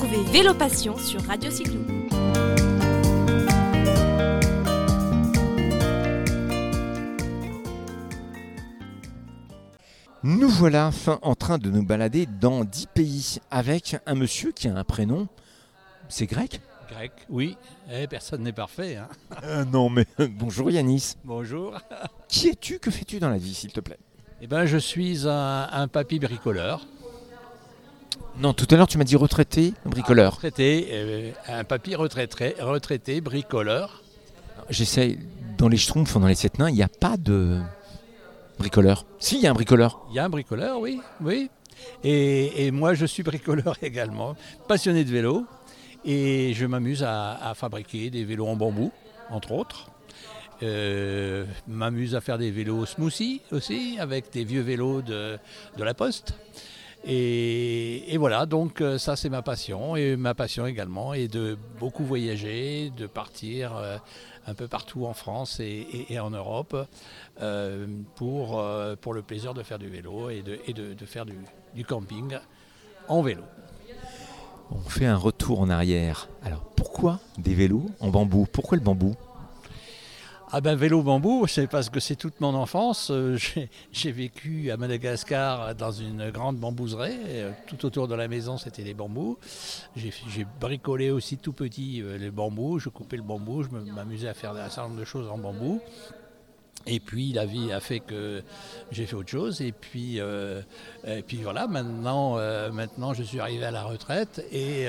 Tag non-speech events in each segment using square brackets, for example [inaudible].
Retrouvez Vélo Passion sur Radio Cyclo. Nous voilà enfin en train de nous balader dans 10 pays avec un monsieur qui a un prénom. C'est grec Grec, oui. Eh, personne n'est parfait. hein. [laughs] Euh, Non mais bonjour Yanis. Bonjour. Qui es-tu? Que fais-tu dans la vie s'il te plaît? Eh ben, je suis un, un papy bricoleur. Non, tout à l'heure tu m'as dit retraité, bricoleur. Retraité, euh, un papy retraité, retraité, bricoleur. J'essaie, dans les Schtroumpfs, dans les sept nains, il n'y a pas de bricoleur. Si, il y a un bricoleur. Il y a un bricoleur, oui, oui. Et, et moi, je suis bricoleur [laughs] également, passionné de vélo. Et je m'amuse à, à fabriquer des vélos en bambou, entre autres. Euh, m'amuse à faire des vélos smoothie aussi, avec des vieux vélos de, de la Poste. Et, voilà, donc euh, ça c'est ma passion. Et ma passion également est de beaucoup voyager, de partir euh, un peu partout en France et, en Europe euh, pour, le plaisir de faire du vélo et de, faire du camping en vélo. On fait un retour en arrière. Alors pourquoi des vélos en bambou? Pourquoi le bambou? Ah ben vélo bambou, c'est parce que c'est toute mon enfance. Euh, [laughs] j'ai- vécu à Madagascar dans une grande bambouseraie. Euh, Tout autour de la maison, c'était des bambous. J'ai bricolé aussi tout petit euh, les bambous. Je coupais le bambou, je m'amusais à faire un certain nombre de choses en bambou. Et puis la vie a fait que j'ai fait autre chose. Et puis, et puis voilà, maintenant, maintenant je suis arrivé à la retraite et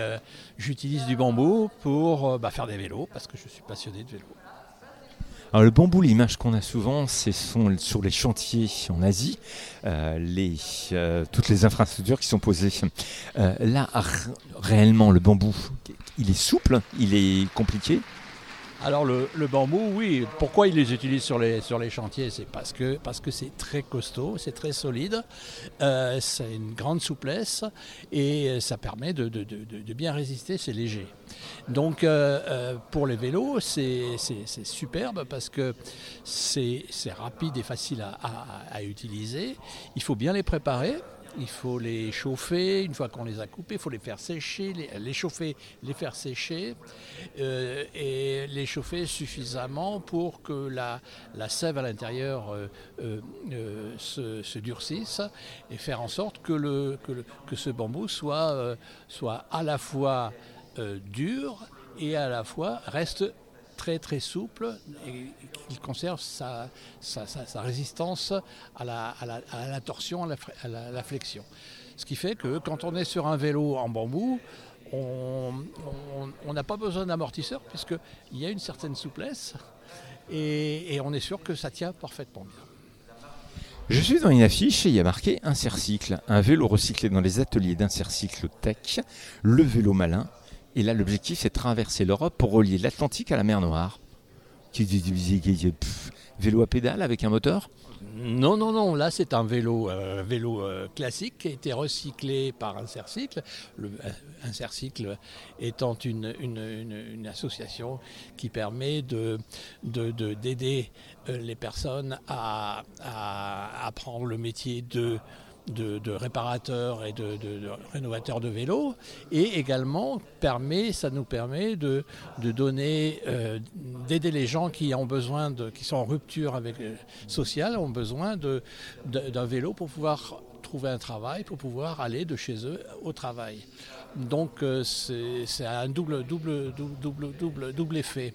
j'utilise du bambou pour bah, faire des vélos parce que je suis passionné de vélo. Alors le bambou, l'image qu'on a souvent, c'est sur les chantiers en Asie, euh, euh, toutes les infrastructures qui sont posées. Euh, là, réellement, le bambou, il est souple, il est compliqué. Alors le, bambou, oui. Pourquoi ils les utilisent sur les, chantiers C'est parce que c'est très costaud, c'est très solide, euh, c'est une grande souplesse et ça permet de, bien résister, c'est léger. Donc euh, euh, pour les vélos, c'est superbe parce que c'est rapide et facile à- à utiliser. Il faut bien les préparer. Il faut les chauffer, une fois qu'on les a coupés, il faut les faire sécher, les, chauffer, faire sécher euh, et les chauffer suffisamment pour que la, sève à l'intérieur euh, euh, se, se durcisse et faire en sorte que, ce bambou soit, soit à la fois dur et à la fois reste très très souple et qu'il conserve sa, résistance à la, torsion, à la, flexion. Ce qui fait que quand on est sur un vélo en bambou, on n'a pas besoin d'amortisseur puisqu'il y a une certaine souplesse et, et on est sûr que ça tient parfaitement bien. Je suis dans une affiche et il y a marqué Insercycle, un vélo recyclé dans les ateliers d'Insercycle Tech, le vélo malin. Et là, l'objectif, c'est de traverser l'Europe pour relier l'Atlantique à la mer Noire. Vélo à pédale avec un moteur? Non, non, non, là c'est un vélo, euh, vélo euh, classique qui a été recyclé par Insercycle. Le euh, Insercycle étant une, association qui permet de, de- de- d'aider euh, les personnes à apprendre le métier de, de, de réparateur et de, de- de vélos et également permet, ça nous permet de, donner, euh, d'aider les gens qui ont besoin de, qui sont en rupture avec euh, sociale, ont besoin d'un vélo pour pouvoir trouver un travail, pour pouvoir aller de chez eux au travail. Donc euh, c'est, un double, double, double, double, double, double effet.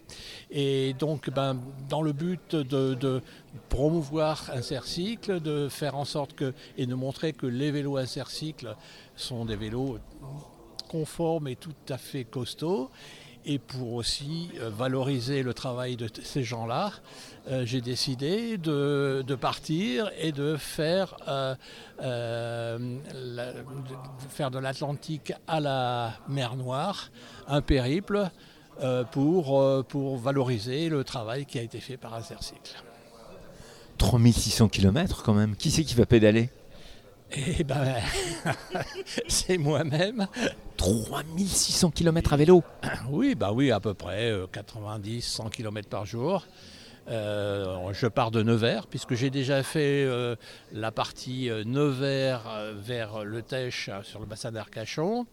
Et donc ben, dans le but de, de promouvoir Insercycle, de faire en sorte que, et de montrer que les vélos Insercycle sont des vélos conformes et tout à fait costauds, et pour aussi euh, valoriser le travail de ces gens-là, euh, j'ai décidé de, partir et de faire, euh, de faire de l'Atlantique à la mer Noire un périple pour, pour valoriser le travail qui a été fait par Insercycle. 3600 km quand même. Qui c'est qui va pédaler? Et ben, [laughs] c'est moi-même. 3600 km à vélo [clears throat] Oui, bah oui, à peu près 90-100 km par jour. Euh, je pars de Nevers, puisque j'ai déjà fait euh, la partie euh, Nevers euh, vers le Tèche euh, sur le bassin d'Arcachon.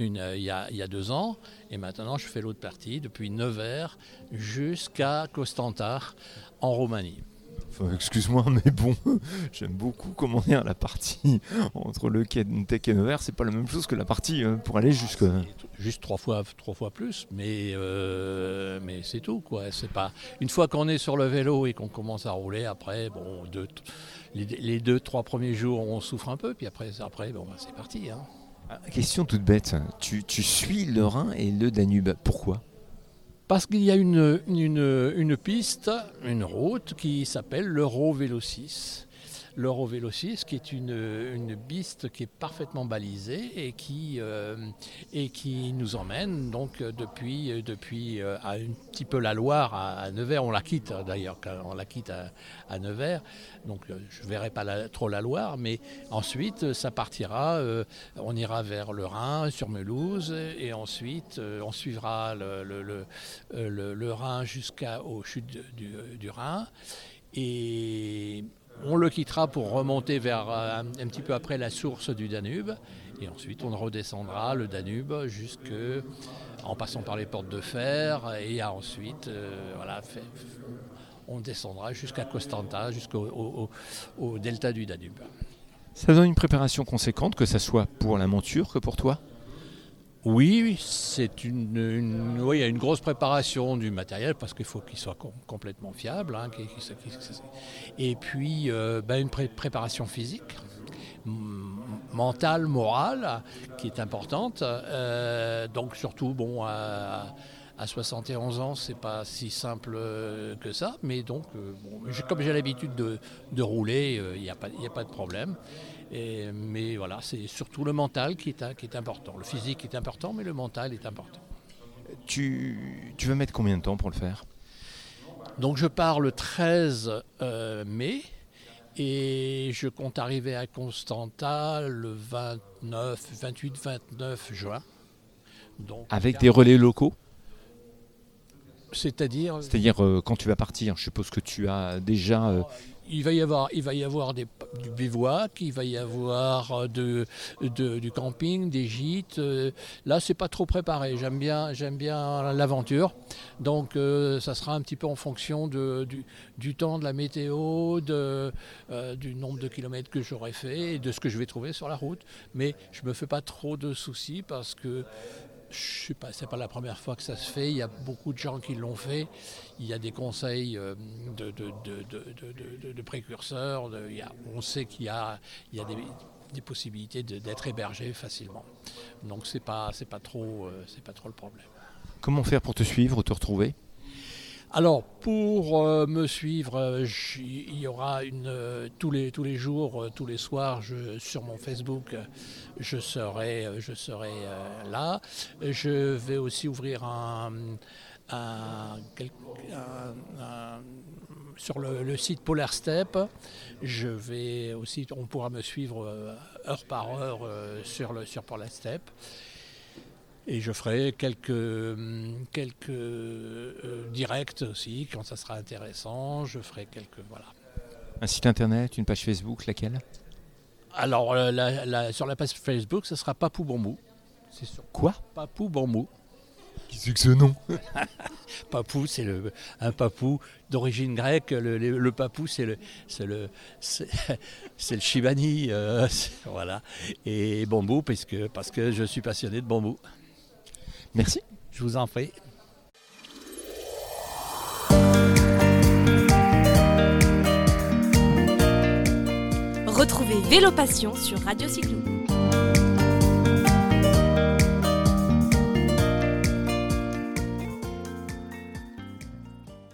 euh, y a, il y a deux ans. Et maintenant, je fais l'autre partie depuis Nevers jusqu'à Costantar en Roumanie. Enfin, Excuse-moi, mais bon, [laughs] j'aime beaucoup comment dire la partie [laughs] entre le Tech et Nevers, c'est pas la même chose que la partie euh, pour aller jusque. Juste trois fois, trois fois plus, mais, euh, mais c'est tout. Quoi. C'est pas... Une fois qu'on est sur le vélo et qu'on commence à rouler, après, bon, deux, les, les deux, trois premiers jours, on souffre un peu, puis après, après bon, bah, c'est parti. Hein. Ah, Question toute bête, tu, tu suis le Rhin et le Danube, pourquoi? Parce qu'il y a une, piste, une route qui s'appelle l'Euro Vélo 6. L'Euro Vélo 6 qui est une, une piste qui est parfaitement balisée et qui, euh, et qui nous emmène donc depuis, depuis euh, à un petit peu la Loire à, Nevers. On la quitte hein, d'ailleurs, on la quitte à, Nevers. Donc euh, je ne verrai pas trop la Loire, mais ensuite ça partira, on ira vers le Rhin, sur Melouse, et ensuite on suivra le, le- le- le Rhin jusqu'aux chutes du, du Rhin. Et on le quittera pour remonter vers euh, un, petit peu après la source du Danube. Et ensuite, on redescendra le Danube en passant par les portes de fer. Et ensuite, euh, voilà, on descendra jusqu'à Constanta, jusqu'au au- au- au delta du Danube. Ça donne une préparation conséquente, que ça soit pour la monture que pour toi? Oui, c'est une, oui, il y a une grosse préparation du matériel parce qu'il faut qu'il soit com- complètement fiable. hein, et puis euh, ben, une pré- préparation physique, mentale, morale, qui est importante. Euh, donc surtout, bon, à, à 71 ans, c'est pas si simple euh, que ça, mais donc, comme j'ai l'habitude de, rouler, il n'y a, a pas de problème. Et- mais voilà, c'est surtout le mental qui est, qui est important. Le physique est important, mais le mental est important. tu, tu vas mettre combien de temps pour le faire? Donc je pars le 13 euh, mai et je compte arriver à Constanta le 29, 28-29 juin. Donc, Avec des relais locaux? C'est-à-dire, C'est-à-dire, euh, quand tu vas partir, je suppose que tu as déjà. euh, il va y avoir, des, du bivouac, il va y avoir euh, du camping, des gîtes. euh, Là, c'est pas trop préparé. J'aime bien, j'aime bien l'aventure. Donc, euh, ça sera un petit peu en fonction du, temps, de la météo, du nombre de kilomètres que j'aurai fait et de ce que je vais trouver sur la route. Mais je me fais pas trop de soucis parce que je sais pas, c'est pas la première fois que ça se fait. Il y a beaucoup de gens qui l'ont fait. Il y a des conseils euh, de, précurseurs. on sait qu'il y a, des, possibilités d'être hébergé facilement. Donc c'est pas, c'est pas trop, euh, pas trop le problème. comment faire pour te suivre, te retrouver? Alors, pour euh, me suivre, euh, il y aura euh, tous, les, jours, tous les soirs, sur mon Facebook, je serai, là. Je vais aussi ouvrir un, sur le, site Polar Step. Je vais aussi, on pourra me suivre heure par heure sur, le, sur Polar Step. Et je ferai quelques, hum, quelques euh, directs aussi, quand ça sera intéressant. Je ferai quelques. Voilà. Un site internet, une page Facebook, laquelle? Alors, euh, la- la- sur la page Facebook, ce sera Papou Bambou. C'est sur Quoi? Papou Bambou. Qui c'est que ce nom? [laughs] Papou, c'est le, un papou d'origine grecque. Le, le- le papou, c'est le, c'est le, c'est, [laughs] c'est le Shibani. euh, c'est- [laughs] voilà. Et bambou, parce que, parce que je suis passionné de bambou. Merci. Je vous en prie. Retrouvez Vélo Passion sur Radio Cyclo.